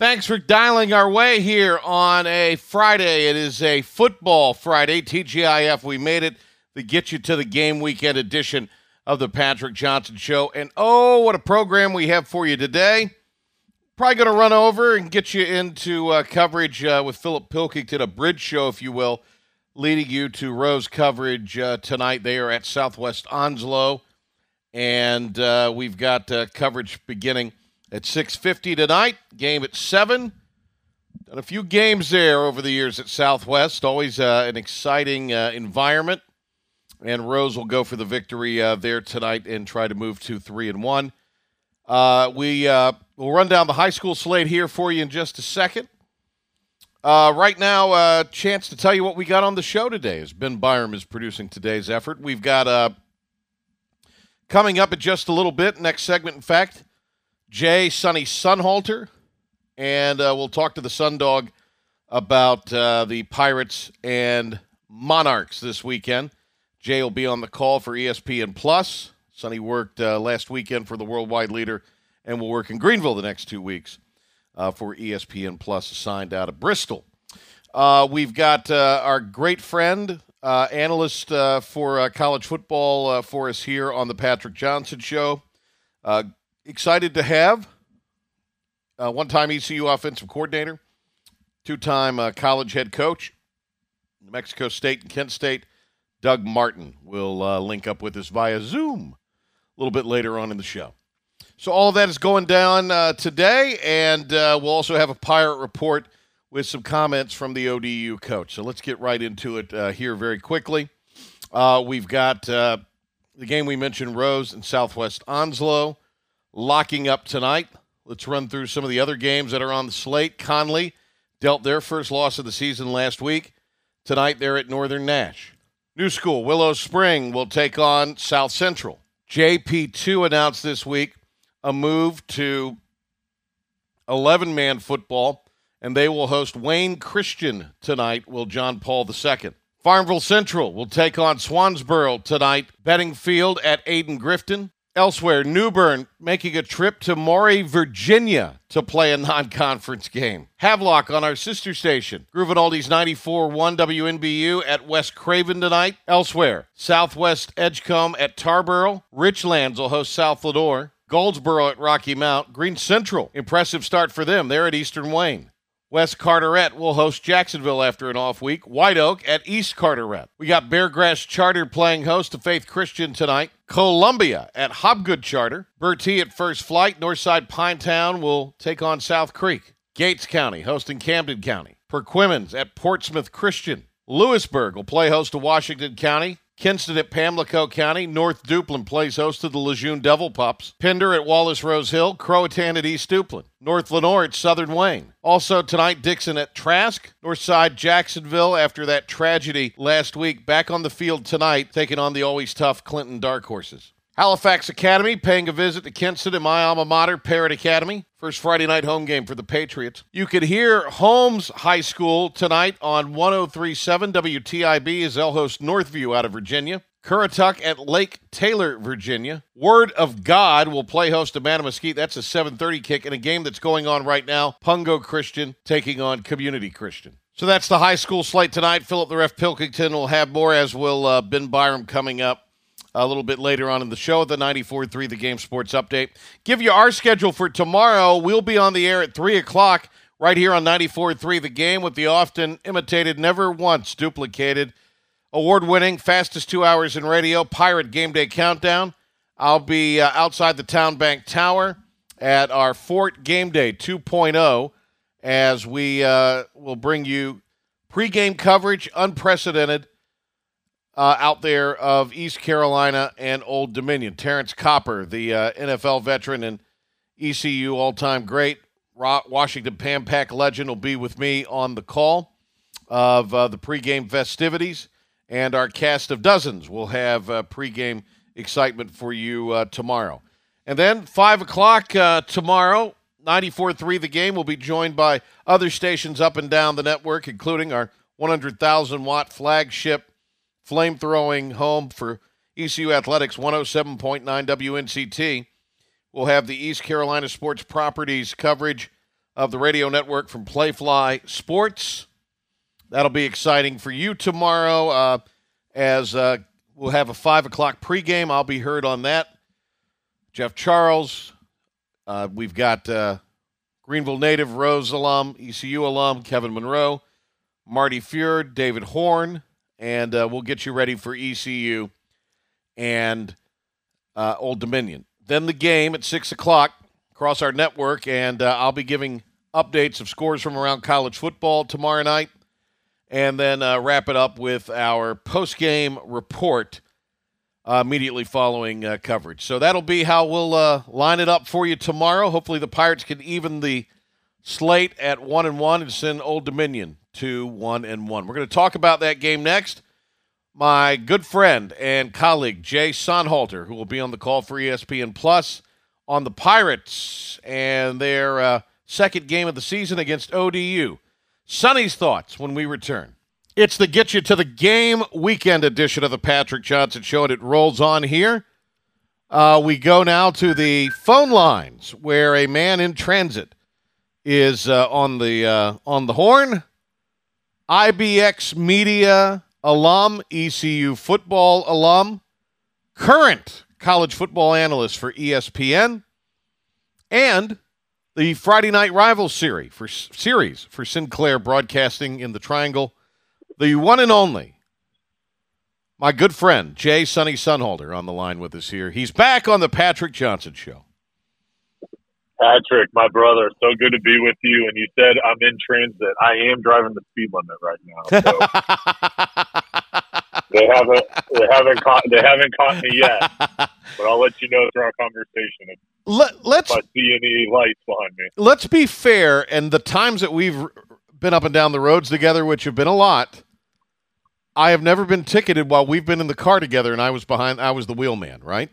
Thanks for dialing our way here on a Friday. It is a football Friday. TGIF, we made it to get you to the game weekend edition of the Patrick Johnson Show. And oh, what a program we have for you today. Probably going to run over and get you into uh, coverage uh, with Philip Pilkington, a bridge show, if you will, leading you to Rose coverage uh, tonight. They are at Southwest Onslow. And uh, we've got uh, coverage beginning at 6.50 tonight. Game at 7. Done a few games there over the years at Southwest. Always uh, an exciting uh, environment. And Rose will go for the victory uh, there tonight and try to move to 3 and 1. Uh, we uh, will run down the high school slate here for you in just a second. Uh, right now, a chance to tell you what we got on the show today as Ben Byram is producing today's effort. We've got coming up in just a little bit, next segment, in fact, Jay Sonny Sunhalter, and uh, we'll talk to the Sundog about uh, the Pirates and Monarchs this weekend. Jay will be on the call for ESPN Plus. Sonny worked uh, last weekend for the Worldwide Leader and will work in Greenville the next two weeks uh, for ESPN Plus, assigned out of Bristol. Uh, we've got uh, our great friend, analyst for college football for us here on the Patrick Johnson Show excited to have uh, one time ECU offensive coordinator, two time uh, college head coach, New Mexico State and Kent State. Doug Martin will uh, link up with us via Zoom a little bit later on in the show. So, all that is going down uh, today, and uh, we'll also have a pirate report with some comments from the ODU coach. So, let's get right into it here very quickly. we've got the game we mentioned, Rose and Southwest Onslow locking up tonight. Let's run through some of the other games that are on the slate. Conley dealt their first loss of the season last week. Tonight they're at Northern Nash. New School, Willow Spring will take on South Central. JP2 announced this week a move to 11 man football, and they will host Wayne Christian tonight, will John Paul II. Farmville Central will take on Swansboro tonight. Betting field at Ayden Grifton. Elsewhere, New Bern making a trip to Maury, Virginia to play a non conference game. Havelock on our sister station. Groovin Oldies 94 1 WNBU at West Craven tonight. Elsewhere, Southwest Edgecombe at Tarboro. Richlands will host South Lenoir. Goldsboro at Rocky Mount. Greene Central, impressive start for them. They're at Eastern Wayne. West Carteret will host Jacksonville after an off week. White Oak at East Carteret. We got Beargrass Charter playing host to Faith Christian tonight. Columbia at Hobgood Charter. Bertie at First Flight. Northside Pinetown will take on South Creek. Gates County hosting Camden County. Perquimans at Portsmouth Christian. Lewisburg will play host to Washington County. Kinston at Pamlico County. North Duplin plays host to the Lejeune Devil Pups. Pender at Wallace Rose Hill. Croatan at East Duplin. North Lenoir at Southern Wayne. Also tonight, Dixon at Trask. Northside Jacksonville after that tragedy last week. Back on the field tonight, taking on the always tough Clinton Dark Horses. Halifax Academy paying a visit to Kinston and my alma mater, Parrott Academy. First Friday night home game for the Patriots. You could hear Holmes High School tonight on 1037 WTIB as they'll host Northview out of Virginia. Currituck at Lake Taylor, Virginia. Word of God will play host to Mesquite. That's a 7:30 kick in a game that's going on right now. Pungo Christian taking on Community Christian. So that's the high school slate tonight. Philip the Ref Pilkington will have more, as will uh, Ben Byram coming up a little bit later on in the show at the 94.3 The Game Sports Update. Give you our schedule for tomorrow. We'll be on the air at 3 o'clock right here on 94.3 The Game with the often imitated, never once duplicated, award winning, fastest two hours in radio, Pirate Game Day Countdown. I'll be uh, outside the Town Bank Tower at our Fort Game Day 2.0 as we uh, will bring you pregame coverage, unprecedented uh, out there of East Carolina and Old Dominion. Terrence Copper, the uh, NFL veteran and ECU all time great, Washington Pam Pack legend, will be with me on the call of uh, the pregame festivities. And our cast of dozens will have uh, pregame excitement for you uh, tomorrow. And then 5 o'clock uh, tomorrow, 94.3 The Game will be joined by other stations up and down the network, including our 100,000 watt flagship flame throwing home for ECU Athletics 107.9 WNCT. We'll have the East Carolina Sports Properties coverage of the radio network from Playfly Sports. That'll be exciting for you tomorrow uh, as uh, we'll have a 5 o'clock pregame. I'll be heard on that. Jeff Charles. Uh, we've got uh, Greenville native, Rose alum, ECU alum, Kevin Monroe, Marty Fjord, David Horn, and uh, we'll get you ready for ECU and uh, Old Dominion. Then the game at 6 o'clock across our network, and uh, I'll be giving updates of scores from around college football tomorrow night, and then uh, wrap it up with our post-game report uh, immediately following uh, coverage. So that'll be how we'll uh, line it up for you tomorrow. Hopefully, the Pirates can even the slate at one and one and send Old Dominion to one and one. We're going to talk about that game next. My good friend and colleague Jay Sonhalter, who will be on the call for ESPN Plus on the Pirates and their uh, second game of the season against ODU. Sonny's thoughts when we return. It's the Get You to the Game weekend edition of the Patrick Johnson Show, and it rolls on here. Uh, we go now to the phone lines where a man in transit is uh, on the uh, on the horn. IBX Media alum, ECU football alum, current college football analyst for ESPN, and the Friday Night Rivals series for series for Sinclair Broadcasting in the Triangle, the one and only. My good friend Jay Sunny Sonhalter on the line with us here. He's back on the Patrick Johnson Show. Patrick, my brother, so good to be with you. And you said I'm in transit. I am driving the speed limit right now. So. they haven't they haven't caught they haven't caught me yet. But I'll let you know through our conversation. Let, let's if I see any lights behind me. Let's be fair, and the times that we've been up and down the roads together, which have been a lot, I have never been ticketed while we've been in the car together, and I was behind. I was the wheelman, right?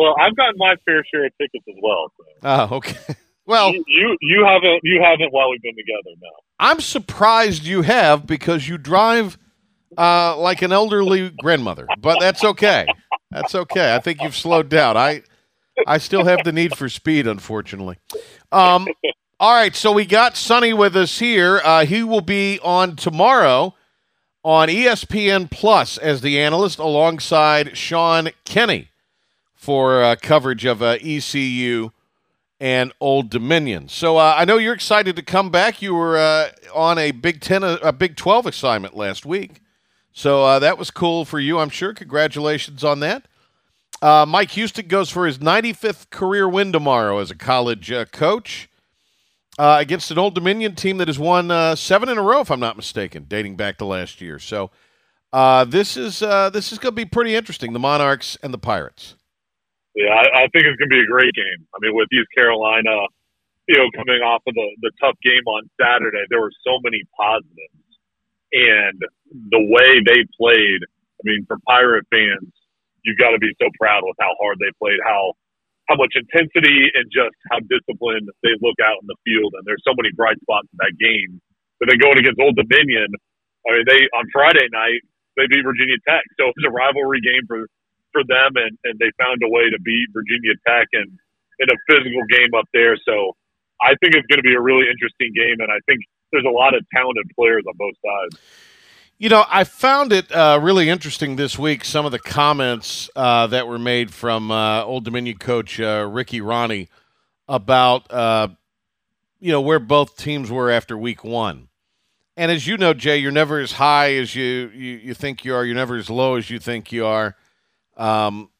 Well, I've gotten my fair share of tickets as well. So. Oh, okay. Well, you, you you haven't you haven't while we've been together. No, I'm surprised you have because you drive uh, like an elderly grandmother, but that's okay. That's okay. I think you've slowed down. I I still have the need for speed, unfortunately. Um, all right, so we got Sonny with us here. Uh, he will be on tomorrow on ESPN Plus as the analyst alongside Sean Kenny for uh, coverage of uh, ECU and Old Dominion. So uh, I know you're excited to come back. You were uh, on a Big Ten, a Big Twelve assignment last week. So uh, that was cool for you, I'm sure. Congratulations on that. Uh, Mike Houston goes for his 95th career win tomorrow as a college uh, coach uh, against an Old Dominion team that has won uh, seven in a row, if I'm not mistaken, dating back to last year. So uh, this is this is going to be pretty interesting. The Monarchs and the Pirates. Yeah, I, I think it's going to be a great game. I mean, with East Carolina, you know, coming off of the, the tough game on Saturday, there were so many positives and the way they played. I mean, for Pirate fans, you've got to be so proud with how hard they played, how how much intensity and just how disciplined they look out in the field. And there's so many bright spots in that game. But then going against Old Dominion, I mean, they on Friday night they beat Virginia Tech, so it was a rivalry game for for them, and and they found a way to beat Virginia Tech and in a physical game up there. So I think it's going to be a really interesting game, and I think there's a lot of talented players on both sides. You know, I found it uh, really interesting this week. Some of the comments uh, that were made from uh, Old Dominion coach uh, Ricky Rahne about uh, you know where both teams were after week one. And as you know, Jay, you're never as high as you, you, you think you are. You're never as low as you think you are, um,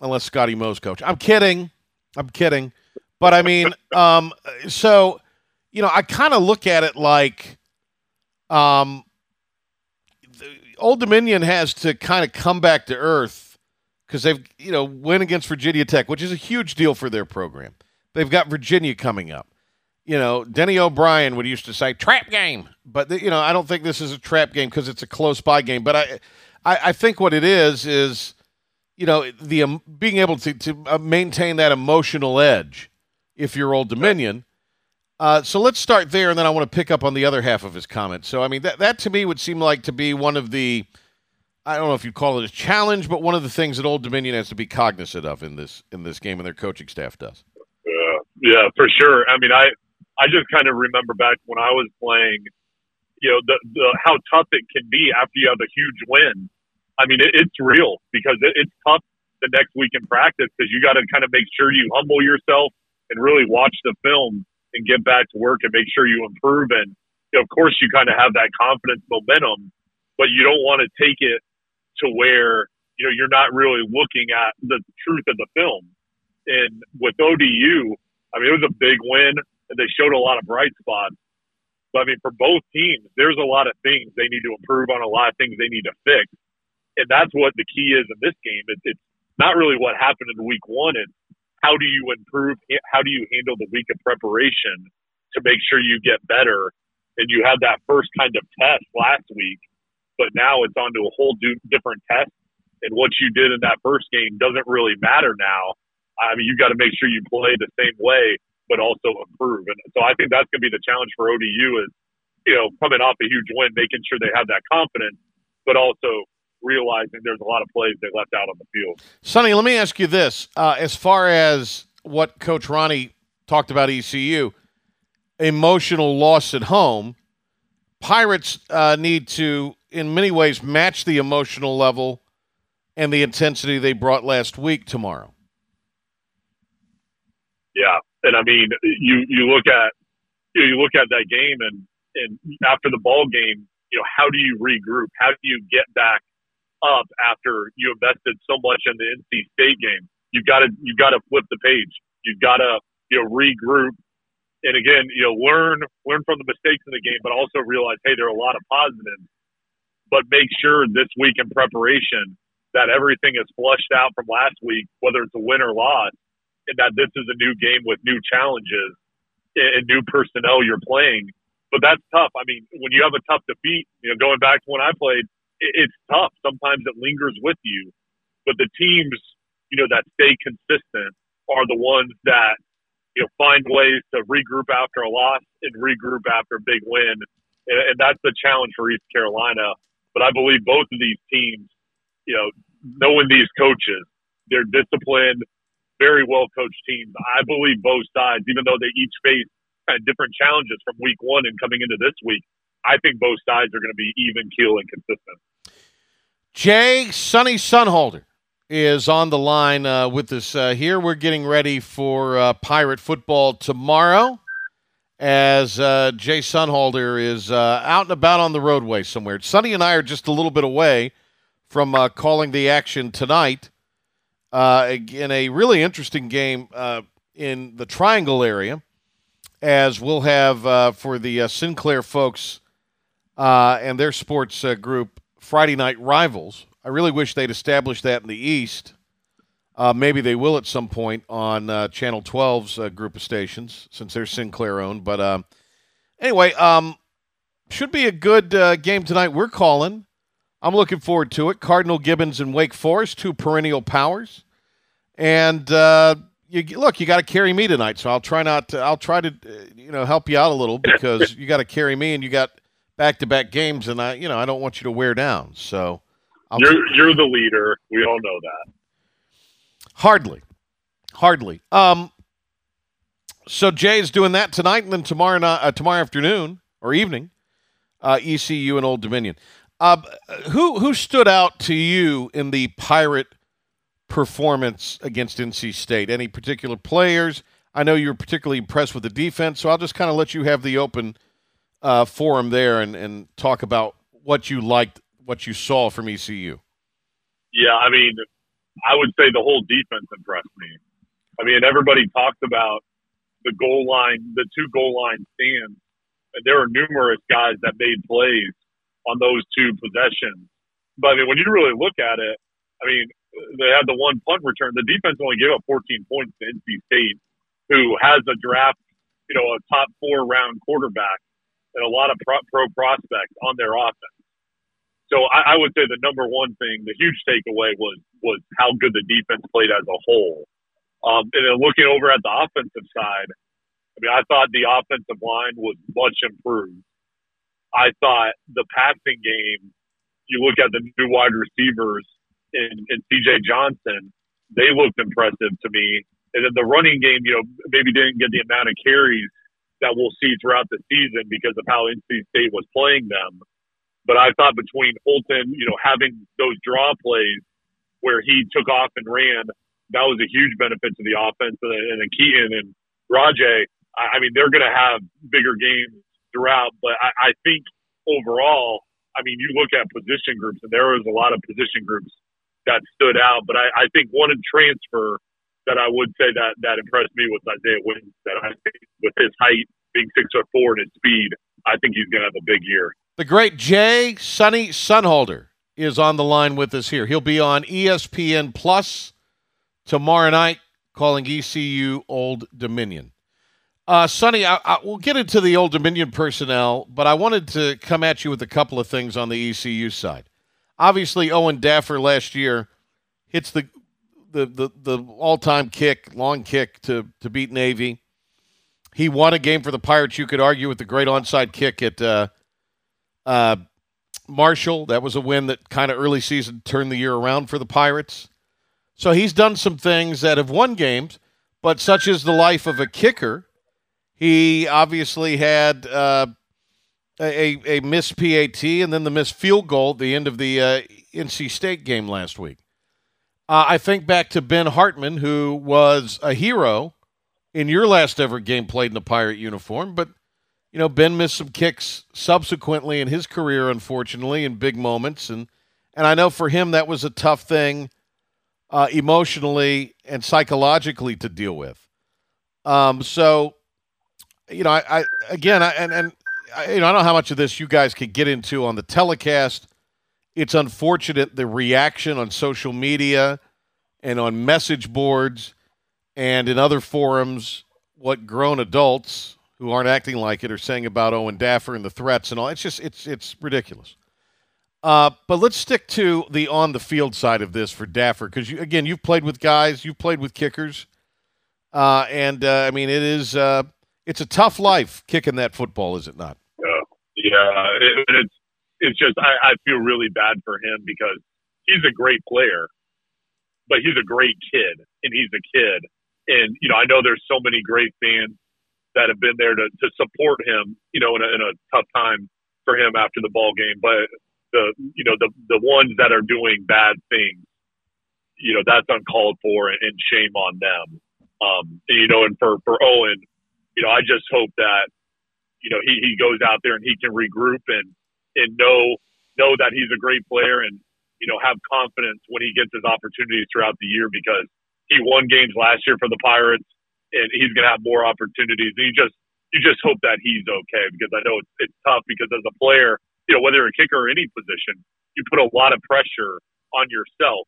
unless Scotty Moe's coach. I'm kidding. I'm kidding. But I mean, um, so you know, I kind of look at it like um, Old Dominion has to kind of come back to earth because they've, you know, win against Virginia Tech, which is a huge deal for their program. They've got Virginia coming up. You know, Denny O'Brien would used to say trap game, but you know, I don't think this is a trap game because it's a close by game. But I, I, I, think what it is is, you know, the um, being able to to uh, maintain that emotional edge if you're Old Dominion uh, so let's start there, and then I want to pick up on the other half of his comment. So, I mean, that, that to me would seem like to be one of the, I don't know if you'd call it a challenge, but one of the things that Old Dominion has to be cognizant of in this in this game, and their coaching staff does. Yeah, yeah, for sure. I mean, I I just kind of remember back when I was playing, you know, the, the how tough it can be after you have a huge win. I mean, it, it's real because it, it's tough the next week in practice because you got to kind of make sure you humble yourself and really watch the film and get back to work and make sure you improve. And you know, of course, you kind of have that confidence momentum, but you don't want to take it to where you know you're not really looking at the truth of the film. And with ODU, I mean, it was a big win and they showed a lot of bright spots. But I mean, for both teams, there's a lot of things they need to improve on, a lot of things they need to fix, and that's what the key is in this game. It, it's not really what happened in week one. It's how do you improve? How do you handle the week of preparation to make sure you get better? And you had that first kind of test last week, but now it's on to a whole different test. And what you did in that first game doesn't really matter now. I mean, you've got to make sure you play the same way but also improve. And so I think that's going to be the challenge for ODU is, you know, coming off a huge win, making sure they have that confidence, but also realizing there's a lot of plays they left out on the field. Sonny, let me ask you this: uh, as far as what Coach Rahne talked about ECU, emotional loss at home, Pirates uh, need to, in many ways, match the emotional level and the intensity they brought last week tomorrow. Yeah, and I mean, you you look at you, know, you look at that game, and and after the ball game, you know, how do you regroup? How do you get back up after you invested so much in the NC State game? You've got to you've got to flip the page. You've got to you know regroup, and again, you know, learn learn from the mistakes in the game, but also realize, hey, there are a lot of positives. But make sure this week in preparation that everything is flushed out from last week, whether it's a win or loss, and that this is a new game with new challenges and new personnel you're playing. But that's tough. I mean, when you have a tough defeat, you know, going back to when I played, it's tough. Sometimes it lingers with you. But the teams, you know, that stay consistent are the ones that, you know, find ways to regroup after a loss and regroup after a big win. And, that's the challenge for East Carolina. But I believe both of these teams, you know, knowing these coaches, they're disciplined, very well coached teams. I believe both sides, even though they each face kind of different challenges from week one and coming into this week, I think both sides are going to be even keel and consistent. Jay Sonny Sunholder is on the line uh, with us uh, here. We're getting ready for uh, Pirate football tomorrow as uh, Jay Sunholder is uh, out and about on the roadway somewhere. Sonny and I are just a little bit away from uh, calling the action tonight in a really interesting game in the Triangle area, as we'll have for the Sinclair folks uh, and their sports uh, group Friday Night Rivals. I really wish they'd established that in the East. maybe they will at some point on Channel 12's group of stations, since they're Sinclair owned. But anyway, um, should be a good game tonight. We're calling. I'm looking forward to it. Cardinal Gibbons and Wake Forest, two perennial powers. And uh, you look, you got to carry me tonight, so I'll try not. To, I'll try to, uh, you know, help you out a little because you got to carry me, and you got back-to-back games, and I, you know, I don't want you to wear down. So I'll you're you're the leader. We all know that. Hardly, hardly. Um. So Jay's doing that tonight, and then tomorrow, uh, tomorrow afternoon or evening, uh, ECU and Old Dominion. Uh, who who stood out to you in the Pirate performance against NC State? Any particular players? I know you were particularly impressed with the defense, so I'll just kind of let you have the open uh, forum there and, and talk about what you liked, what you saw from ECU. Yeah, I mean, I would say the whole defense impressed me. I mean, everybody talks about the goal line, the two goal line stands, and there are numerous guys that made plays on those two possessions. But I mean, when you really look at it, I mean, they had the one punt return. The defense only gave up 14 points to NC State, who has a draft, you know, a top four round quarterback and a lot of pro, pro prospects on their offense. So I, I would say the number one thing, the huge takeaway was was how good the defense played as a whole. Um, and then looking over at the offensive side, I mean, I thought the offensive line was much improved. I thought the passing game, you look at the new wide receivers, and, and CJ Johnson, they looked impressive to me. And then the running game, you know, maybe didn't get the amount of carries that we'll see throughout the season because of how NC State was playing them. But I thought between Holton, you know, having those draw plays where he took off and ran, that was a huge benefit to the offense. And, and then Keaton and Rahjai, I, I mean, they're going to have bigger games throughout. But I, I think overall, I mean, you look at position groups, and there was a lot of position groups that stood out. But I, I think one in transfer that I would say that that impressed me was Isaiah That I think with his height, being six foot four, and his speed, I think he's going to have a big year. The great Jay Sonny Sunholder is on the line with us here. He'll be on ESPN Plus tomorrow night, calling ECU Old Dominion. Uh, Sonny, I, I, we'll get into the Old Dominion personnel, but I wanted to come at you with a couple of things on the ECU side. Obviously, Owen Daffer last year hits the the the, the all time kick, long kick to to beat Navy. He won a game for the Pirates. You could argue with the great onside kick at uh, uh, Marshall. That was a win that kind of early season turned the year around for the Pirates. So he's done some things that have won games, but such is the life of a kicker. He obviously had uh, a, a missed PAT and then the missed field goal at the end of the uh, NC State game last week. Uh, I think back to Ben Hartman, who was a hero in your last ever game played in a Pirate uniform, but you know Ben missed some kicks subsequently in his career, unfortunately, in big moments, and and I know for him that was a tough thing uh, emotionally and psychologically to deal with. Um, so, you know, I, I again, I, and and I, you know, I don't know how much of this you guys could get into on the telecast it's unfortunate the reaction on social media and on message boards and in other forums what grown adults who aren't acting like it are saying about Owen Daffer and the threats and all. It's just it's it's ridiculous. Uh, but let's stick to the on the field side of this for Daffer because you, again you've played with guys, you've played with kickers, uh, and uh, I mean it is uh, it's a tough life kicking that football, is it not? Yeah, yeah, it, it's it's just I, I feel really bad for him because he's a great player, but he's a great kid, and he's a kid. And you know, I know there's so many great fans that have been there to, to support him, you know, in a, in a tough time for him after the ball game. But the you know the the ones that are doing bad things, you know, that's uncalled for, and, and shame on them. Um, and, you know, and for for Owen, you know, I just hope that you know he he goes out there and he can regroup and and know know that he's a great player and you know have confidence when he gets his opportunities throughout the year because he won games last year for the Pirates and he's going to have more opportunities. And you just you just hope that he's okay because I know it's it's tough because as a player, you know whether a kicker or any position, you put a lot of pressure on yourself.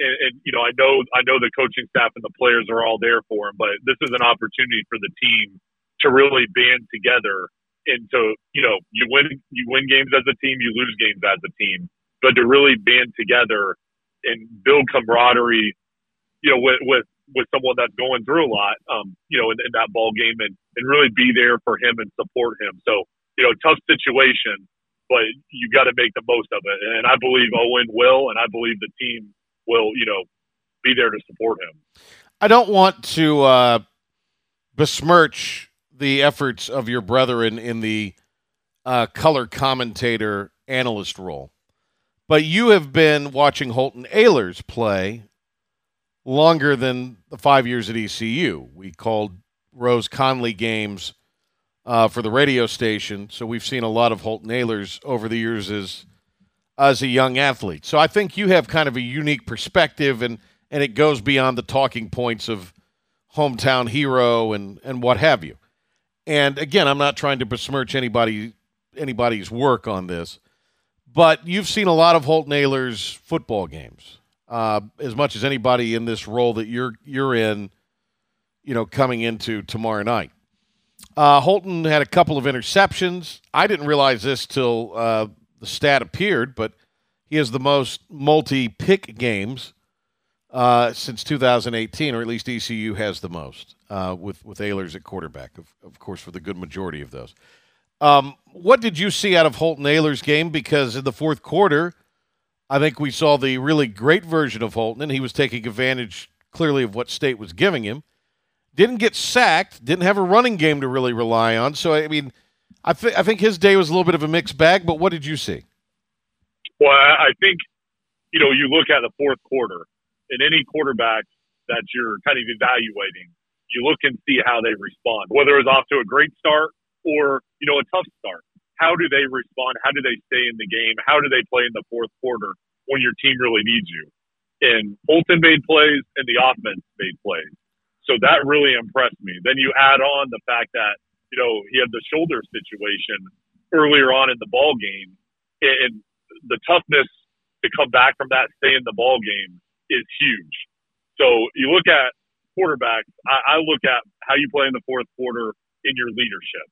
And, and you know I know I know the coaching staff and the players are all there for him, but this is an opportunity for the team to really band together and so you know you win you win games as a team, you lose games as a team, but to really band together and build camaraderie, you know, with with with someone that's going through a lot, um, you know, in, in that ball game and and really be there for him and support him. So you know, tough situation, but you got to make the most of it. And I believe Owen will, and I believe the team will, you know, be there to support him. I don't want to uh, besmirch the efforts of your brethren in the uh, color commentator analyst role. But you have been watching Holton Ahlers play longer than the five years at ECU. We called Rose Conley games uh, for the radio station, so we've seen a lot of Holton Ahlers over the years as as a young athlete. So I think you have kind of a unique perspective, and and it goes beyond the talking points of hometown hero and and what have you. And again, I'm not trying to besmirch anybody anybody's work on this, but you've seen a lot of Holton Ahlers football games, uh, as much as anybody in this role that you're you're in. You know, coming into tomorrow night. Uh, Holton had a couple of interceptions. I didn't realize this till uh, the stat appeared, but he has the most multi pick games uh, since 2018, or at least ECU has the most uh, with with Ahlers at quarterback, of, of course, for the good majority of those. Um, what did you see out of Holton Ahlers' game? Because in the fourth quarter, I think we saw the really great version of Holton, and he was taking advantage clearly of what State was giving him. didn't get sacked, didn't have a running game to really rely on. So I mean, I, th- I think his day was a little bit of a mixed bag. But what did you see? Well, I think you know you look at the fourth quarter, and any quarterback that you're kind of evaluating, you look and see how they respond, whether it's off to a great start or you know a tough start. How do they respond? How do they stay in the game? How do they play in the fourth quarter when your team really needs you? And Holton made plays, and the offense made plays. So that really impressed me. Then you add on the fact that you know he had the shoulder situation earlier on in the ball game, and the toughness to come back from that, stay in the ball game is huge. So you look at quarterbacks. I, I look at how you play in the fourth quarter in your leadership,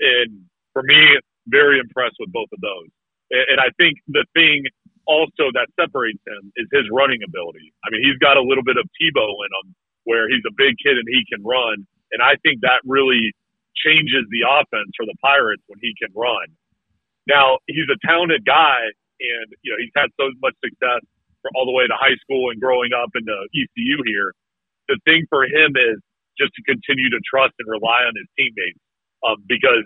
and for me, very impressed with both of those. And, and I think the thing also that separates him is his running ability. I mean, he's got a little bit of Tebow in him, where he's a big kid and he can run, and I think that really changes the offense for the Pirates when he can run. Now he's a talented guy, and you know he's had so much success all the way to high school and growing up into ECU here. The thing for him is just to continue to trust and rely on his teammates, um, because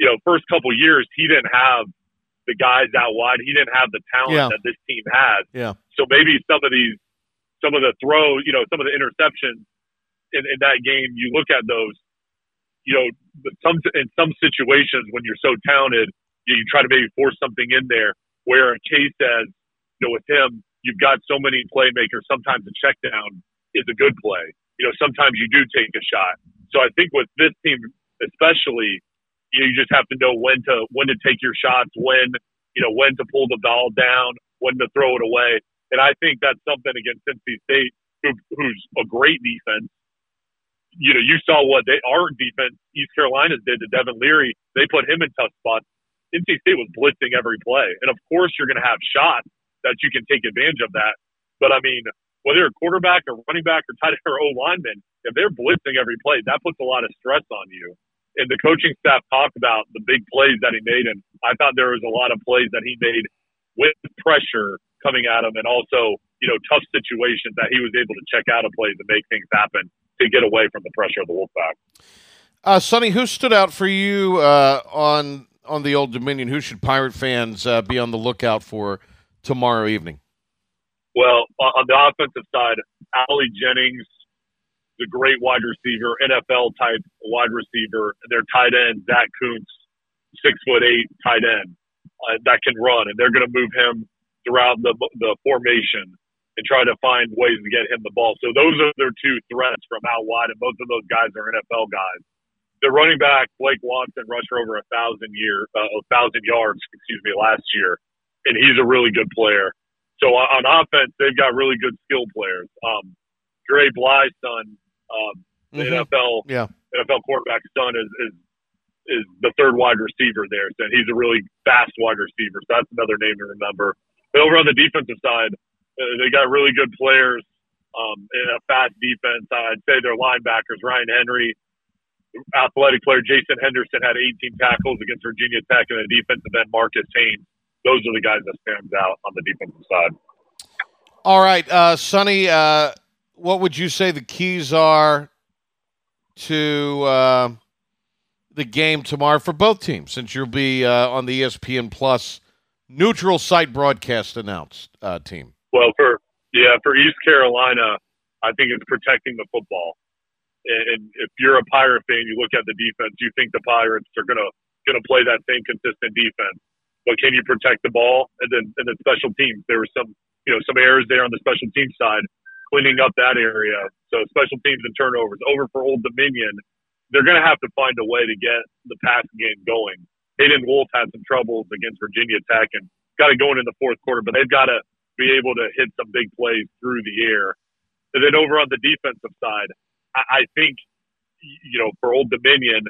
you know first couple years he didn't have the guys out wide. He didn't have the talent yeah. that this team has. Yeah. So maybe some of these, some of the throws, you know, some of the interceptions in, in that game, you look at those, you know, some in some situations when you're so talented, you, you try to maybe force something in there. Where a case says, you know, with him, you've got so many playmakers. Sometimes a check down is a good play. You know, sometimes you do take a shot. So I think with this team, especially, you, know, you just have to know when to when to take your shots, when you know when to pull the ball down, when to throw it away. And I think that's something against NC State, who, who's a great defense you know, you saw what they our defense, East Carolina did to Devin Leary. They put him in tough spots. NC State was blitzing every play, and of course you're going to have shots that you can take advantage of that. But I mean, whether you're a quarterback or running back or tight end or O lineman, if they're blitzing every play, that puts a lot of stress on you. And the coaching staff talked about the big plays that he made, and I thought there was a lot of plays that he made with pressure coming at him, and also you know tough situations that he was able to check out of plays and make things happen to get away from the pressure of the Wolfpack. Uh, Sonny, who stood out for you uh, on on the Old Dominion? Who should Pirate fans uh, be on the lookout for tomorrow evening? Well, on the offensive side, Ali Jennings, the great wide receiver, NFL type wide receiver, their tight end Zach Kuntz, six foot eight tight end uh, that can run, and they're going to move him throughout the the formation and try to find ways to get him the ball. So those are their two threats from out wide, and both of those guys are NFL guys. The running back Blake Watson rushed for over a thousand year, uh, a thousand yards, excuse me, last year, and he's a really good player. So on, offense, they've got really good skill players. Um, Dre Bly's son, um, the mm-hmm. NFL yeah. NFL quarterback son is, is is the third wide receiver there. So he's a really fast wide receiver. So that's another name to remember. But over on the defensive side, uh, they got really good players um, in a fast defense. I'd say their linebackers, Ryan Henry, athletic player Jason Henderson had 18 tackles against Virginia Tech, and the defensive end Marcus Haynes. Those are the guys that stands out on the defensive side. All right, uh, Sonny, uh, what would you say the keys are to uh, the game tomorrow for both teams? Since you'll be uh, on the ESPN Plus neutral site broadcast announced uh, team. Well, for yeah, for East Carolina, I think it's protecting the football. And if you're a Pirate fan, you look at the defense, you think the Pirates are gonna gonna play that same consistent defense. But can you protect the ball? And then and then special teams. There were some you know some errors there on the special team side, cleaning up that area. So special teams and turnovers over for Old Dominion. They're going to have to find a way to get the passing game going. Hayden Wolff had some troubles against Virginia Tech and got it going in the fourth quarter, but they've got to be able to hit some big plays through the air. And then over on the defensive side, I, I think, you know, for Old Dominion,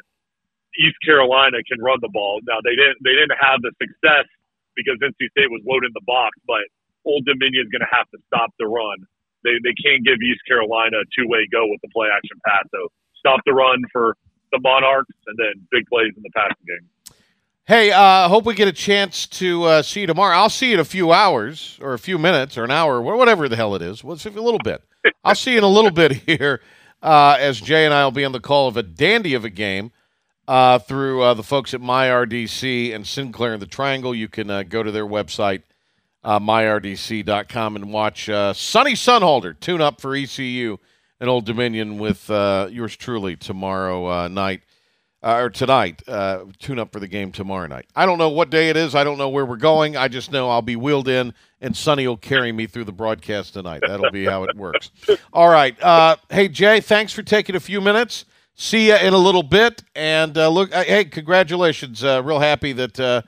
East Carolina can run the ball. Now they didn't they didn't have the success because NC State was loading the box, but Old Dominion is going to have to stop the run. They they can't give East Carolina a two way go with the play action pass. So stop the run for the Monarchs and then big plays in the passing game. Hey, I uh, hope we get a chance to uh, see you tomorrow. I'll see you in a few hours or a few minutes or an hour, whatever the hell it is. What's a little bit? I'll see you in a little bit here uh, as Jay and I will be on the call of a dandy of a game uh, through uh, the folks at MyRDC and Sinclair in the Triangle. You can uh, go to their website, uh, myrdc.com, and watch uh, Sonny Sunholder tune up for ECU and Old Dominion with uh, yours truly tomorrow night. or tonight, tune up for the game tomorrow night. I don't know what day it is. I don't know where we're going. I just know I'll be wheeled in, and Sonny will carry me through the broadcast tonight. That'll be how it works. All right. hey, Jay, thanks for taking a few minutes see you in a little bit. And uh, look, uh, hey, congratulations! Uh, real happy that uh,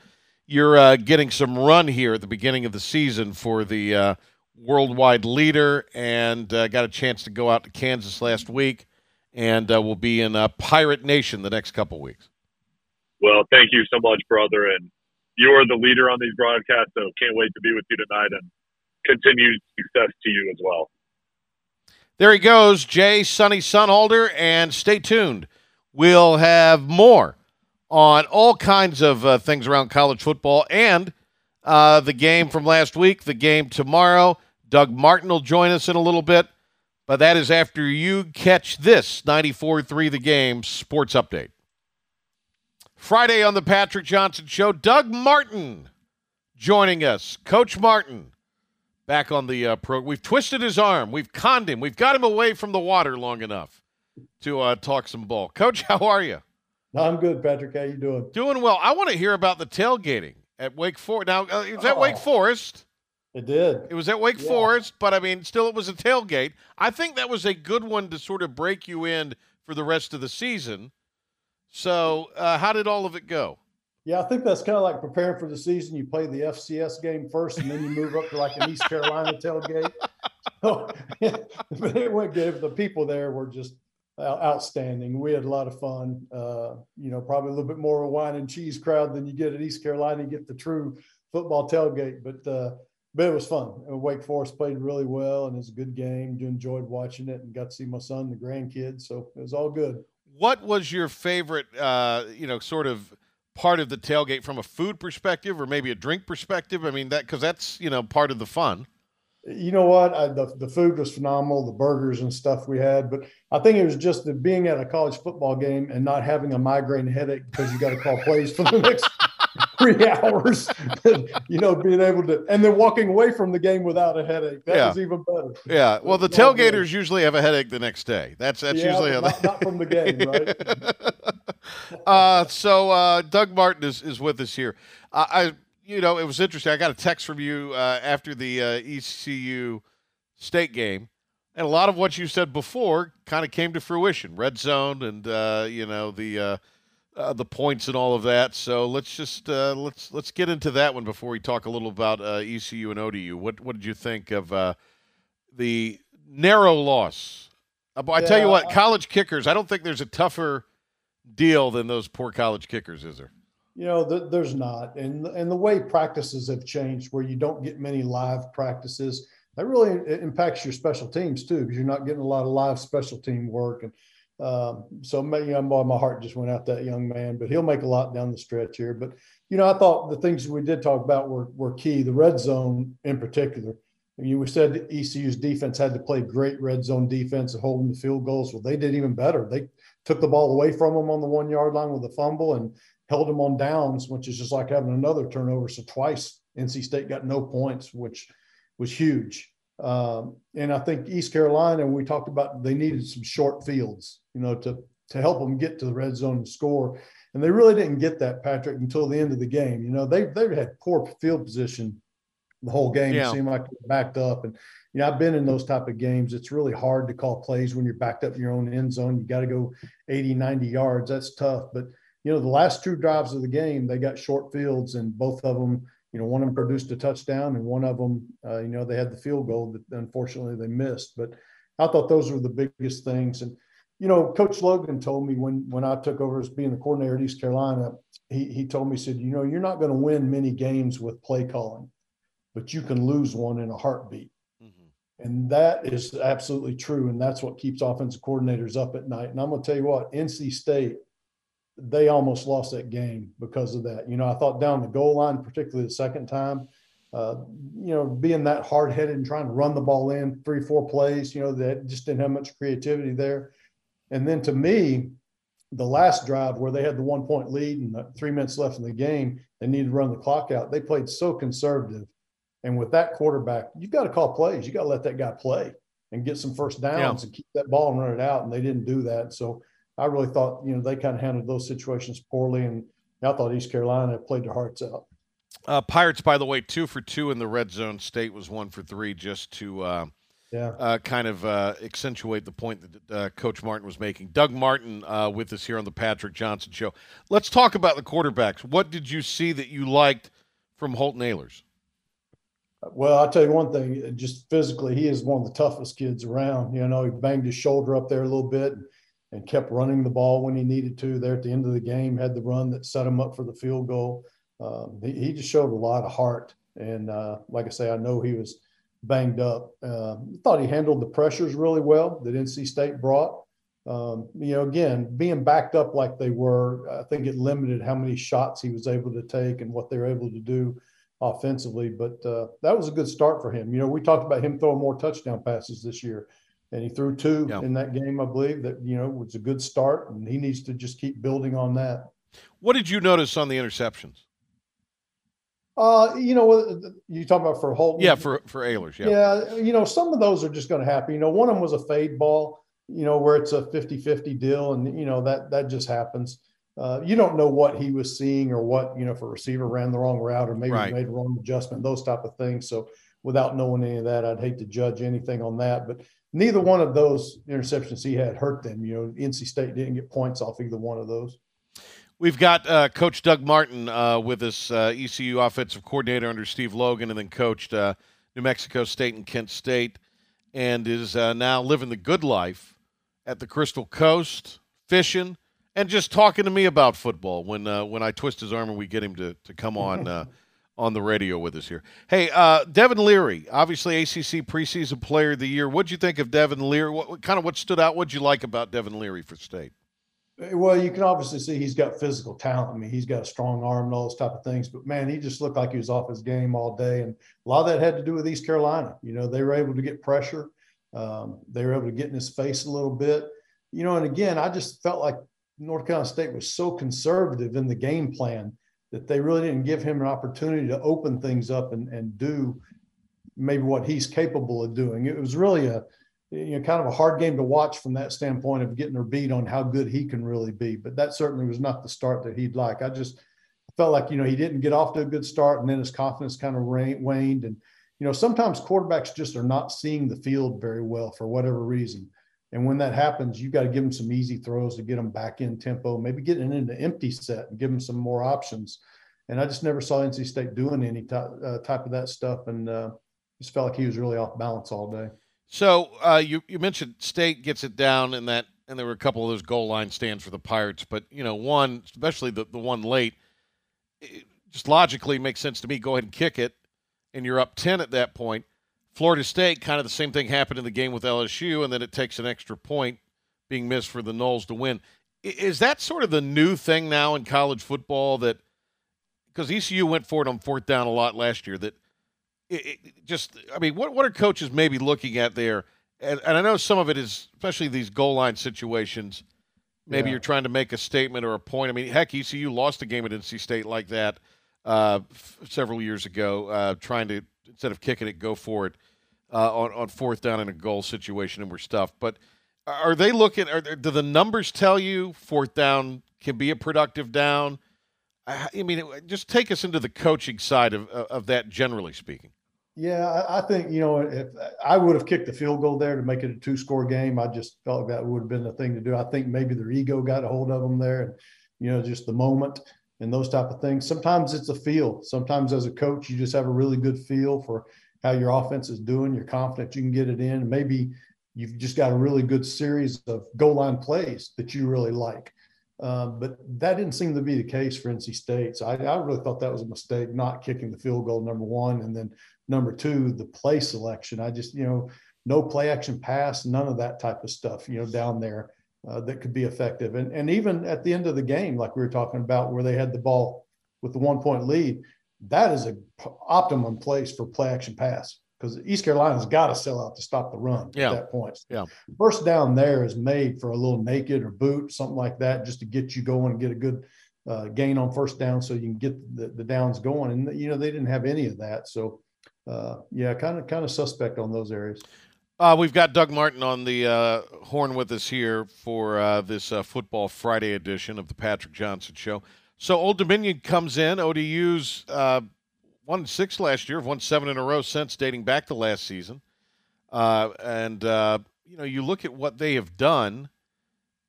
you're uh, getting some run here at the beginning of the season for the uh, worldwide leader, and got a chance to go out to Kansas last week, and we'll be in Pirate Nation the next couple weeks. Well, thank you so much, brother, and you're the leader on these broadcasts. So can't wait to be with you tonight, and continued success to you as well. There he goes, Jay Sonny Sunholder, and stay tuned. We'll have more on all kinds of uh, things around college football and uh, the game from last week, the game tomorrow. Doug Martin will join us in a little bit, but that is after you catch this 94 3 the game sports update. Friday on the Patrick Johnson Show, Doug Martin joining us. Coach Martin back on the uh, pro. We've twisted his arm. We've conned him. We've got him away from the water long enough to uh, talk some ball. Coach, how are you? I'm good, Patrick. How you doing? Doing well. I want to hear about the tailgating at Wake Forest. Now, uh, it was at oh, Wake Forest. It did. It was at Wake yeah. Forest, but I mean, still, it was a tailgate. I think that was a good one to sort of break you in for the rest of the season. So, uh, how did all of it go? Yeah, I think that's kind of like preparing for the season. You play the FCS game first, and then you move up to like an East Carolina tailgate. So, but it went good. The people there were just outstanding. We had a lot of fun. Uh, you know, probably a little bit more of a wine and cheese crowd than you get at East Carolina. You get the true football tailgate, but uh, but it was fun. Wake Forest played really well, and it was a good game. You enjoyed watching it, and got to see my son, the grandkids. So it was all good. What was your favorite? Uh, you know, sort of part of the tailgate from a food perspective or maybe a drink perspective? I mean that because that's you know part of the fun. You know what? I, the the food was phenomenal, the burgers and stuff we had, but I think it was just the being at a college football game and not having a migraine headache because you got to call plays for the next three hours. you know, being able to, and then walking away from the game without a headache. That yeah. was even better. Yeah. Well, the tailgaters usually have a headache the next day. That's that's yeah, usually how not, not from the game, right? uh, so uh, Doug Martin is, is with us here. Uh, I, you know, it was interesting. I got a text from you uh, after the uh, ECU state game. And a lot of what you said before kind of came to fruition. Red zone and uh, you know the uh, the points and all of that. So let's just uh, let's let's get into that one before we talk a little about uh, ECU and ODU. What what did you think of uh, the narrow loss? I tell you what, college kickers. I don't think there's a tougher deal than those poor college kickers, is there? You know, th- there's not, and and the way practices have changed, where you don't get many live practices, that really impacts your special teams too, because you're not getting a lot of live special team work and um, so you know, my heart just went out that young man, but he'll make a lot down the stretch here. But you know, I thought the things we did talk about were were key. The red zone in particular. I mean, we said ECU's defense had to play great red zone defense and holding the field goals. Well, they did even better. They took the ball away from them on the one yard line with a fumble and held them on downs, which is just like having another turnover. So twice NC State got no points, which was huge. Um, and I think East Carolina, we talked about they needed some short fields, you know, to to help them get to the red zone and score. And they really didn't get that, Patrick, until the end of the game. You know, they they've had poor field position the whole game. Yeah. It seemed like backed up. And you know, I've been in those type of games. It's really hard to call plays when you're backed up in your own end zone. You got to go 80, 90 yards. That's tough. But you know, the last two drives of the game, they got short fields, and both of them you know, one of them produced a touchdown, and one of them, uh, you know, they had the field goal that unfortunately they missed. But I thought those were the biggest things. And you know, Coach Logan told me when when I took over as being the coordinator at East Carolina, he he told me he said, you know, you're not going to win many games with play calling, but you can lose one in a heartbeat. Mm-hmm. And that is absolutely true. And that's what keeps offensive coordinators up at night. And I'm going to tell you what, NC State they almost lost that game because of that. You know, I thought down the goal line, particularly the second time, uh, you know, being that hard headed and trying to run the ball in three, four plays, you know, that just didn't have much creativity there. And then to me, the last drive where they had the one point lead and three minutes left in the game, they needed to run the clock out. They played so conservative. And with that quarterback, you've got to call plays. You got to let that guy play and get some first downs yeah. and keep that ball and run it out. And they didn't do that. So I really thought, you know, they kind of handled those situations poorly. And I thought East Carolina played their hearts out. Uh, Pirates, by the way, two for two in the red zone. State was one for three, just to uh, yeah. Uh, kind of uh, accentuate the point that uh, Coach Martin was making. Doug Martin uh, with us here on the Patrick Johnson Show. Let's talk about the quarterbacks. What did you see that you liked from Holton Ahlers? Well, I'll tell you one thing. Just physically, he is one of the toughest kids around. You know, he banged his shoulder up there a little bit and, and kept running the ball when he needed to. There at the end of the game, had the run that set him up for the field goal. Um, he, he, just showed a lot of heart. And uh, like I say, I know he was – banged up. Uh, thought he handled the pressures really well that NC State brought. Um, you know, again, being backed up like they were, I think it limited how many shots he was able to take and what they were able to do offensively. But uh, that was a good start for him. You know, we talked about him throwing more touchdown passes this year, and he threw two yeah. in that game, I believe. That you know was a good start, and he needs to just keep building on that. What did you notice on the interceptions? Uh, you know, you talk about for Holton. Yeah, for for Ahlers. Yeah. Yeah, you know, some of those are just going to happen. You know, one of them was a fade ball. You know, where it's a 50-50 deal, and you know that that just happens. Uh, you don't know what he was seeing or what you know if a receiver ran the wrong route or maybe right. made a wrong adjustment, those type of things. So without knowing any of that, I'd hate to judge anything on that. But neither one of those interceptions he had hurt them. You know, NC State didn't get points off either one of those. We've got uh, Coach Doug Martin uh, with us, uh, ECU offensive coordinator under Steve Logan, and then coached uh, New Mexico State and Kent State, and is uh, now living the good life at the Crystal Coast, fishing, and just talking to me about football. When uh, when I twist his arm and we get him to to come on on the radio with us here. Hey, Devin Leary, obviously ACC preseason player of the year. What'd you think of Devin Leary? What, what kind of what stood out? What'd you like about Devin Leary for State? Well, you can obviously see he's got physical talent. I mean, he's got a strong arm and all those type of things. But man, he just looked like he was off his game all day, and a lot of that had to do with East Carolina. You know, they were able to get pressure. Um, they were able to get in his face a little bit. You know, and again, I just felt like North Carolina State was so conservative in the game plan that they really didn't give him an opportunity to open things up and, and do maybe what he's capable of doing. It was really a you know, kind of a hard game to watch from that standpoint of getting her beat on how good he can really be. But that certainly was not the start that he'd like. I just felt like, you know, he didn't get off to a good start and then his confidence kind of waned. And, you know, sometimes quarterbacks just are not seeing the field very well for whatever reason. And when that happens, you got to give them some easy throws to get them back in tempo, maybe getting into empty set and give them some more options. And I just never saw NC State doing any type, uh, type of that stuff. And uh, just felt like he was really off balance all day. So uh, you you mentioned State gets it down in that, and there were a couple of those goal line stands for the Pirates, but you know one, especially the the one late, just logically makes sense to me. Go ahead and kick it, and you're up ten at that point. Florida State, kind of the same thing happened in the game with LSU, and then it takes an extra point being missed for the Noles to win. Is that sort of the new thing now in college football that because ECU went for it on fourth down a lot last year that it, it just I mean, what what are coaches maybe looking at there? And, and I know some of it is, especially these goal line situations. Maybe yeah. you're trying to make a statement or a point. I mean, heck, ECU lost a game at NC State like that uh, f- several years ago, uh, trying to instead of kicking it, go for it uh, on on fourth down in a goal situation, and we're stuffed. But are they looking? Are do the numbers tell you fourth down can be a productive down? I mean, just take us into the coaching side of of that, generally speaking. Yeah, I think you know if I would have kicked the field goal there to make it a two score game, I just felt that would have been the thing to do. I think maybe their ego got a hold of them there, and you know just the moment and those type of things. Sometimes it's a feel. Sometimes as a coach, you just have a really good feel for how your offense is doing. You're confident you can get it in. Maybe you've just got a really good series of goal line plays that you really like. Um, but that didn't seem to be the case for NC State. So I, I, really thought that was a mistake, not kicking the field goal, number one. And then number two, the play selection. I just, you know, no play action pass, none of that type of stuff, you know, down there uh, that could be effective. And, and even at the end of the game, like we were talking about, where they had the ball with the one point lead, that is an optimum place for play action pass. because East Carolina's got to sell out to stop the run yeah. at that point. Yeah. First down there is made for a little naked or boot, something like that, just to get you going and get a good uh, gain on first down so you can get the, the downs going. And, you know, they didn't have any of that. So, uh, yeah, kind of kind of suspect on those areas. Uh, we've got Doug Martin on the uh, horn with us here for uh, this uh, Football Friday edition of the Patrick Johnson Show. So Old Dominion comes in. ODU's uh, won six last year, won seven in a row since dating back to last season. Uh, and you know, you look at what they have done.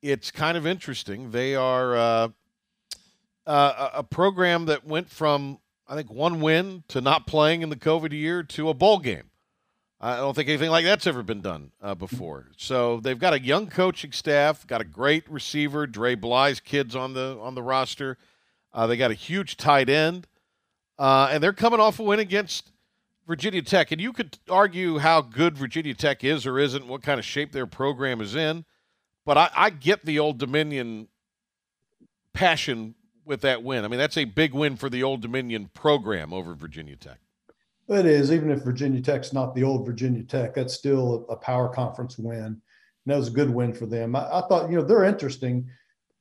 It's kind of interesting. They are a program that went from I think one win to not playing in the COVID year to a bowl game. I don't think anything like that's ever been done uh, before. So they've got a young coaching staff, got a great receiver, Dre Bly's kids on the on the roster. Uh, they got a huge tight end. Uh, and they're coming off a win against Virginia Tech. And you could argue how good Virginia Tech is or isn't, what kind of shape their program is in. But I, I get the Old Dominion passion with that win. I mean, that's a big win for the Old Dominion program over Virginia Tech. It is, even if Virginia Tech's not the old Virginia Tech, that's still a, power conference win. And that was a good win for them. I, I thought, you know, they're interesting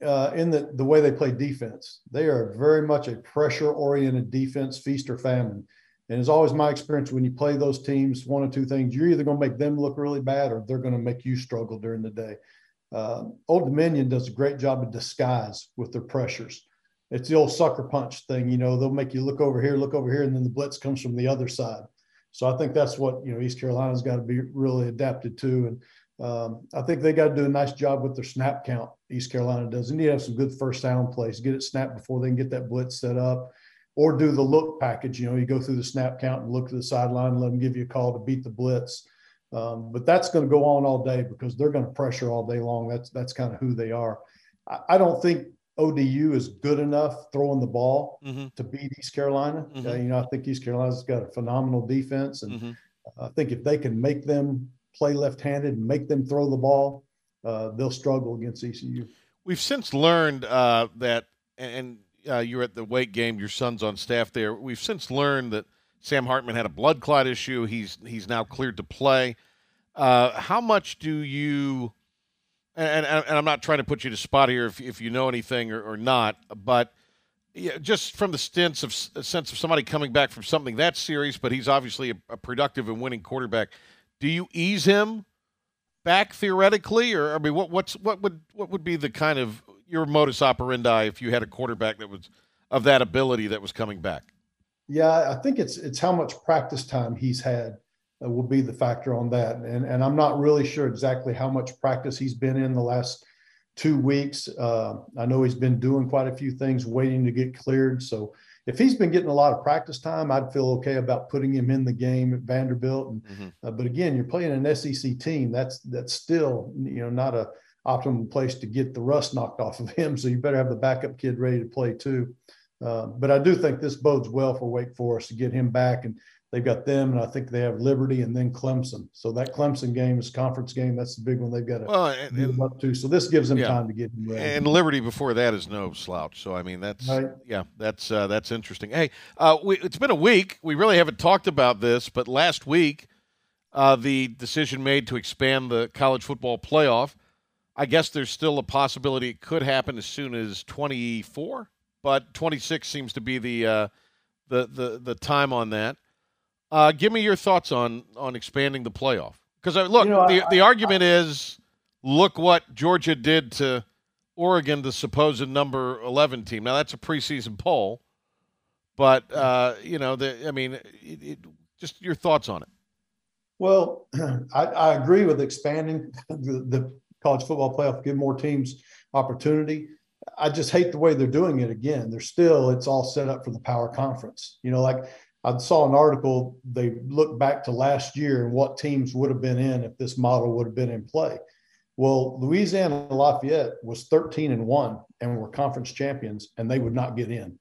uh, in the, the way they play defense. They are very much a pressure oriented defense, feast or famine. And it's always my experience when you play those teams, one or two things, you're either going to make them look really bad or they're going to make you struggle during the day. Uh, Old Dominion does a great job of disguise with their pressures. It's the old sucker punch thing, you know, they'll make you look over here, look over here, and then the blitz comes from the other side. So I think that's what, you know, East Carolina's got to be really adapted to. And um, I think they got to do a nice job with their snap count. East Carolina does. They need to have some good first down plays, get it snapped before they can get that blitz set up, or do the look package. You know, you go through the snap count and look to the sideline and let them give you a call to beat the blitz. Um, but that's going to go on all day because they're going to pressure all day long. That's that's kind of who they are. I, I, don't think ODU is good enough throwing the ball mm-hmm. to beat East Carolina. Mm-hmm. Uh, you know, I think East Carolina's got a phenomenal defense, and mm-hmm. I think if they can make them play left-handed and make them throw the ball, uh, they'll struggle against ECU. We've since learned uh, that, and uh, you're at the Wake game. Your son's on staff there. We've since learned that Sam Hartman had a blood clot issue. He's he's now cleared to play. Uh, how much do you? And, and, and, I'm not trying to put you to spot here if, if you know anything or, or not, but yeah, just from the sense of sense of somebody coming back from something that serious, but he's obviously a, a productive and winning quarterback. Do you ease him back theoretically, or I mean, what what's what would what would be the kind of your modus operandi if you had a quarterback that was of that ability that was coming back? Yeah, I think it's it's how much practice time he's had will be the factor on that, and and I'm not really sure exactly how much practice he's been in the last two weeks. Uh, I know he's been doing quite a few things, waiting to get cleared, so if he's been getting a lot of practice time, I'd feel okay about putting him in the game at Vanderbilt. And, mm-hmm. uh, but again, you're playing an SEC team. That's that's still you know not a optimum place to get the rust knocked off of him. So you better have the backup kid ready to play too. Uh, but I do think this bodes well for Wake Forest to get him back and They've got them, and I think they have Liberty and then Clemson. So that Clemson game is conference game. That's the big one they've got to well, and, move up to. So this gives them yeah. time to get ready. And Liberty before that is no slouch. So I mean that's right. yeah, that's uh, that's interesting. Hey, uh, we, it's been a week. We really haven't talked about this, but last week uh, the decision made to expand the college football playoff. I guess there's still a possibility it could happen as soon as 24, but 26 seems to be the uh, the the the time on that. Uh, give me your thoughts on on expanding the playoff. Because uh, look, you know, the I, the argument I, is, look what Georgia did to Oregon, the supposed number eleven team. Now that's a preseason poll, but uh, you know, the I mean, it, it, just your thoughts on it. Well, I, I agree with expanding the, the college football playoff, give more teams opportunity. I just hate the way they're doing it again. They're still, it's all set up for the power conference. You know, like I saw an article, they looked back to last year and what teams would have been in if this model would have been in play. Well, Louisiana Lafayette was 13 and 1 and were conference champions and they would not get in.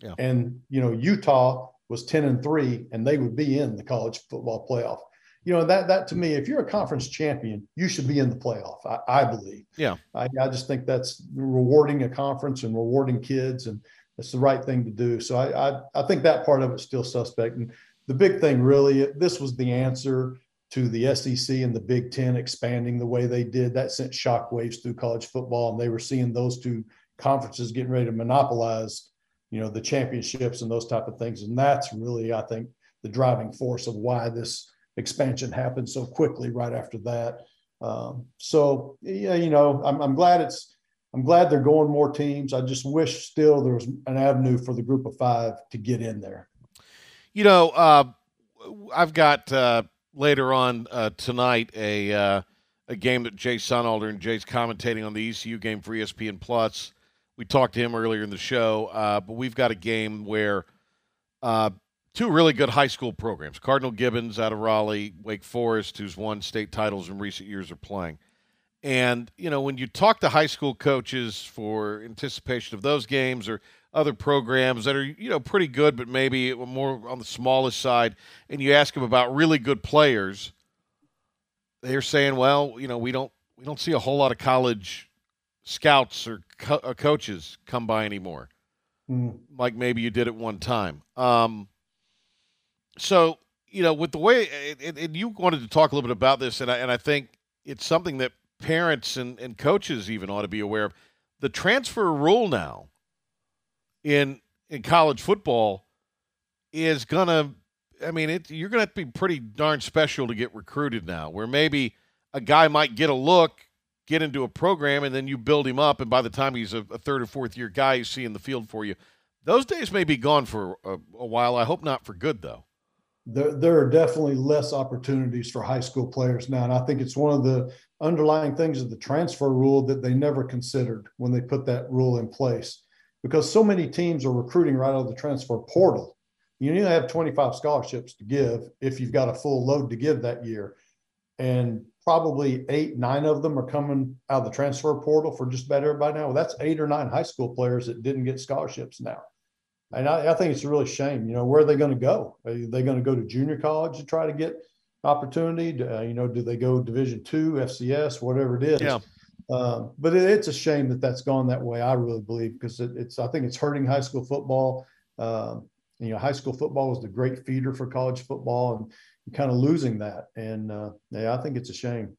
Yeah. And you know, Utah was 10 and 3 and they would be in the college football playoff. You know, that that to me, if you're a conference champion, you should be in the playoff, I, I believe. Yeah. I, I just think that's rewarding a conference and rewarding kids and it's the right thing to do. So I, I, I think that part of it's still suspect. And the big thing really, this was the answer to the SEC and the Big Ten expanding the way they did. That sent shockwaves through college football, and they were seeing those two conferences getting ready to monopolize, you know, the championships and those type of things. And that's really, I think, the driving force of why this expansion happened so quickly right after that. Um, so yeah, you know, I'm, I'm glad it's I'm glad they're going more teams. I just wish still there was an avenue for the group of five to get in there. You know, uh, I've got uh, later on uh, tonight a uh, a game that Jay Sunalder and Jay's commentating on the ECU game for ESPN Plus. We talked to him earlier in the show, uh, but we've got a game where uh, two really good high school programs, Cardinal Gibbons out of Raleigh, Wake Forest, who's won state titles in recent years, are playing. And, you know, when you talk to high school coaches for anticipation of those games or other programs that are, you know, pretty good, but maybe more on the smallest side, and you ask them about really good players, they're saying, well, you know, we don't we don't see a whole lot of college scouts or co- uh, coaches come by anymore, mm. like maybe you did at one time. Um, so, you know, with the way, and, and you wanted to talk a little bit about this, and I, and I think it's something that parents and, and coaches even ought to be aware of. The transfer rule now in in college football is gonna I mean it you're gonna have to be pretty darn special to get recruited now, where maybe a guy might get a look, get into a program, and then you build him up, and by the time he's a, a third or fourth year guy, you see in the field for you. Those days may be gone for a, a while. I hope not for good though there, there are definitely less opportunities for high school players now. And I think it's one of the underlying things of the transfer rule that they never considered when they put that rule in place because so many teams are recruiting right out of the transfer portal. You need to have 25 scholarships to give if you've got a full load to give that year. And probably eight, nine of them are coming out of the transfer portal for just about everybody now. Well, that's eight or nine high school players that didn't get scholarships now. And I, I think it's a really shame. You know, where are they going to go? Are they going to go to junior college to try to get opportunity? Uh, you know, do they go Division two, FCS, whatever it is? Yeah. Um, but it, it's a shame that that's gone that way. I really believe because it, it's I think it's hurting high school football. Um, you know, high school football is the great feeder for college football, and you're kind of losing that. And uh, yeah, I think it's a shame.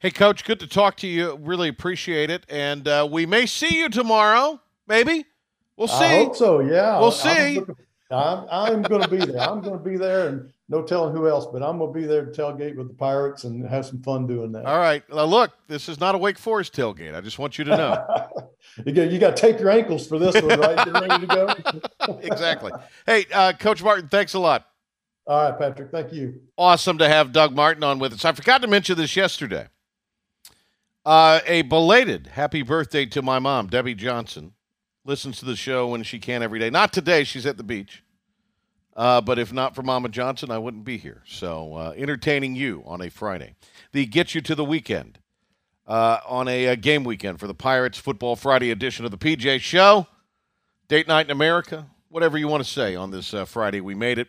Hey, Coach, good to talk to you. Really appreciate it, and uh, we may see you tomorrow, maybe. We'll see. I hope so. Yeah, we'll see. I'm, I'm going to be there. I'm going to be there, and no telling who else, but I'm going to be there to tailgate with the Pirates and have some fun doing that. All right. Now, look, this is not a Wake Forest tailgate. I just want you to know. you got you got to take your ankles for this one, right? Ready to go. exactly. Hey, uh, Coach Martin, thanks a lot. All right, Patrick. Thank you. Awesome to have Doug Martin on with us. I forgot to mention this yesterday. Uh, a belated happy birthday to my mom, Debbie Johnson listens to the show when she can every day. Not today; she's at the beach. Uh, but if not for Mama Johnson, I wouldn't be here. So uh, entertaining you on a Friday, the get you to the weekend uh, on a, a, game weekend for the Pirates Football Friday edition of the PJ Show. Date night in America, whatever you want to say on this uh, Friday, we made it.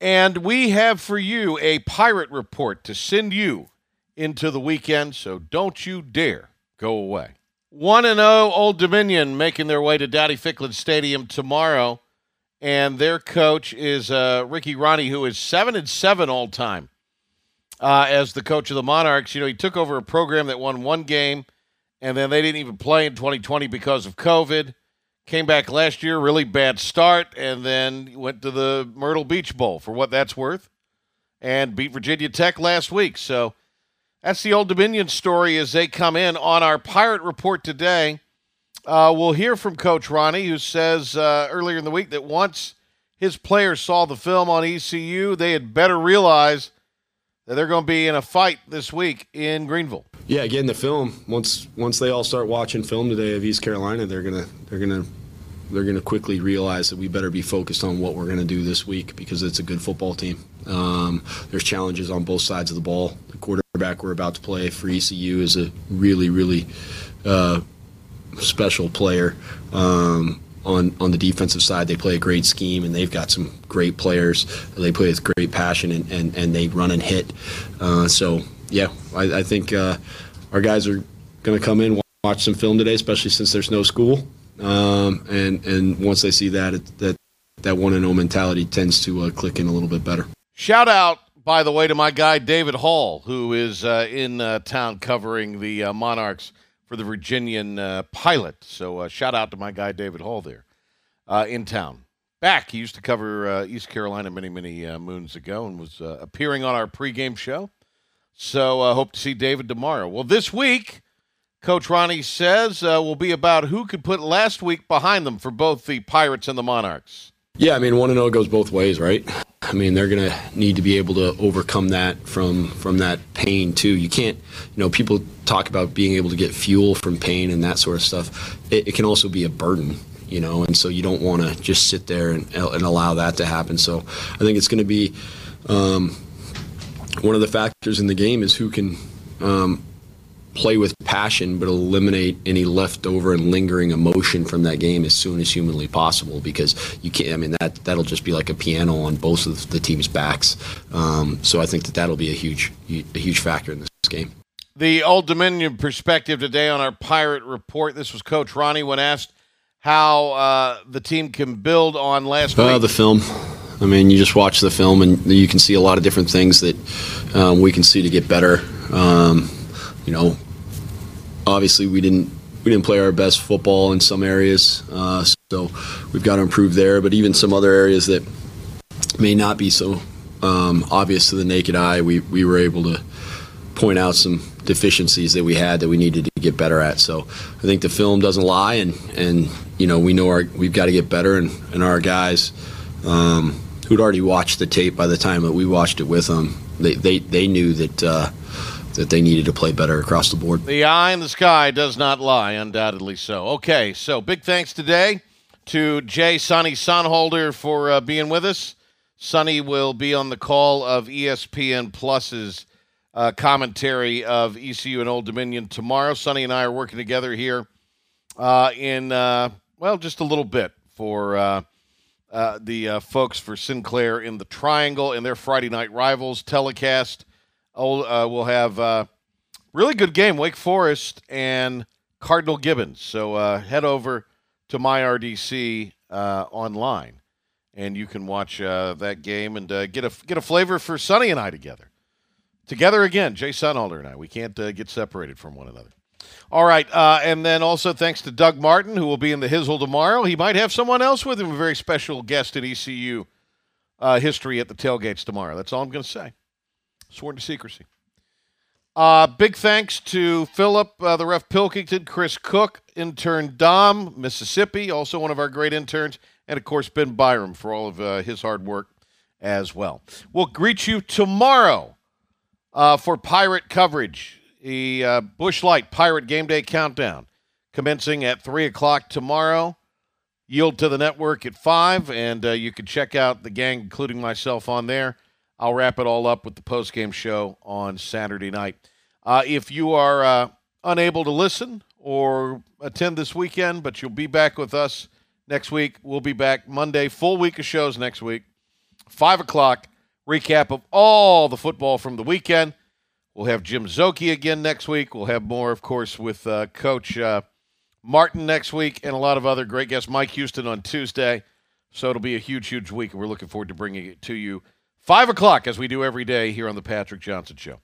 And we have for you a pirate report to send you into the weekend, so don't you dare go away. 1 0 Old Dominion making their way to Dowdy Ficklen Stadium tomorrow. And their coach is uh, Ricky Rahne, who is 7 and 7 all time uh, as the coach of the Monarchs. You know, he took over a program that won one game, and then they didn't even play in 2020 because of COVID. Came back last year, really bad start, and then went to the Myrtle Beach Bowl for what that's worth and beat Virginia Tech last week. So that's the Old Dominion story as they come in on our Pirate Report today. Uh, we'll hear from Coach Rahne, who says uh, earlier in the week that once his players saw the film on ECU, they had better realize that they're going to be in a fight this week in Greenville. Yeah, again, the film once once they all start watching film today of East Carolina, they're gonna they're gonna they're gonna quickly realize that we better be focused on what we're gonna do this week because it's a good football team. Um, there's challenges on both sides of the ball. The quarter quarterback we're about to play for ECU is a really, really uh, special player. Um, on on the defensive side, they play a great scheme, and they've got some great players. They play with great passion, and, and, and they run and hit. Uh, so, yeah, I, I think uh, our guys are going to come in, watch some film today, especially since there's no school. Um, and and once they see that, it, that that one and zero mentality tends to uh, click in a little bit better. Shout out, by the way, to my guy David Hall, who is uh, in uh, town covering the uh, Monarchs for the Virginian uh, Pilot. So uh, shout out to my guy David Hall there in town. Back, he used to cover East Carolina many, many moons ago, and was appearing on our pregame show. So I hope to see David tomorrow. Well, this week. Coach Rahne says uh, will be about who could put last week behind them for both the Pirates and the Monarchs. Yeah, I mean, one and zero goes both ways, right? I mean, they're going to need to be able to overcome that from from that pain too. You can't, you know, people talk about being able to get fuel from pain and that sort of stuff. It, it can also be a burden, you know, and so you don't want to just sit there and, and allow that to happen. So I think it's going to be um, one of the factors in the game is who can um, play with passion, but eliminate any leftover and lingering emotion from that game as soon as humanly possible. Because you can't. I mean, that that'll just be like a piano on both of the team's backs. Um, so I think that that'll be a huge, a huge factor in this game. The Old Dominion perspective today on our Pirate Report. This was Coach Rahne when asked how uh, the team can build on last uh, week. The film. I mean, you just watch the film and you can see a lot of different things that um, we can see to get better. Um, you know, obviously we didn't we didn't play our best football in some areas, uh, so we've got to improve there. But even some other areas that may not be so um, obvious to the naked eye, we we were able to point out some deficiencies that we had that we needed to get better at. So I think the film doesn't lie, and and you know we know our we've got to get better, and and our guys. Um, who'd already watched the tape by the time that we watched it with them, they they, they knew that uh, that they needed to play better across the board. The eye in the sky does not lie, undoubtedly so. Okay, so big thanks today to Jay Sonny Sonholder for uh, being with us. Sonny will be on the call of ESPN Plus's uh, commentary of ECU and Old Dominion tomorrow. Sonny and I are working together here uh, in, uh, well, just a little bit for uh, uh, the folks for Sinclair in the Triangle and their Friday night rivals telecast uh, we'll have uh, really good game, Wake Forest and Cardinal Gibbons. So uh, head over to MyRDC uh, online, and you can watch uh, that game and uh, get a get a flavor for Sonny and I together. Together again, Jay Sonholder and I. We can't get separated from one another. All right, and then also thanks to Doug Martin, who will be in the Hizzle tomorrow. He might have someone else with him, a very special guest in ECU history at the tailgates tomorrow. That's all I'm going to say sworn to secrecy. Uh, big thanks to Philip, uh, the ref Pilkington, Chris Cook, intern Dom, Mississippi, also one of our great interns, and of course Ben Byram for all of uh, his hard work as well. We'll greet you tomorrow uh, for Pirate coverage. The uh, Busch Light Pirate Game Day Countdown commencing at 3 o'clock tomorrow. Yield to the network at 5, and uh, you can check out the gang, including myself, on there. I'll wrap it all up with the post-game show on Saturday night. Uh, if you are uh, unable to listen or attend this weekend, but you'll be back with us next week, we'll be back Monday, full week of shows next week, 5 o'clock, recap of all the football from the weekend. We'll have Jim Szoke again next week. We'll have more, of course, with uh, Coach uh, Martin next week and a lot of other great guests. Mike Houston on Tuesday. So it'll be a huge, huge week, and we're looking forward to bringing it to you 5 o'clock, as we do every day here on The Patrick Johnson Show.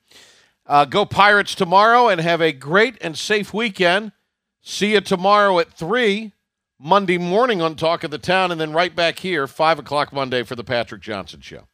Uh, go Pirates tomorrow and have a great and safe weekend. See you tomorrow at 3, Monday morning on Talk of the Town, and then right back here, 5 o'clock Monday for The Patrick Johnson Show.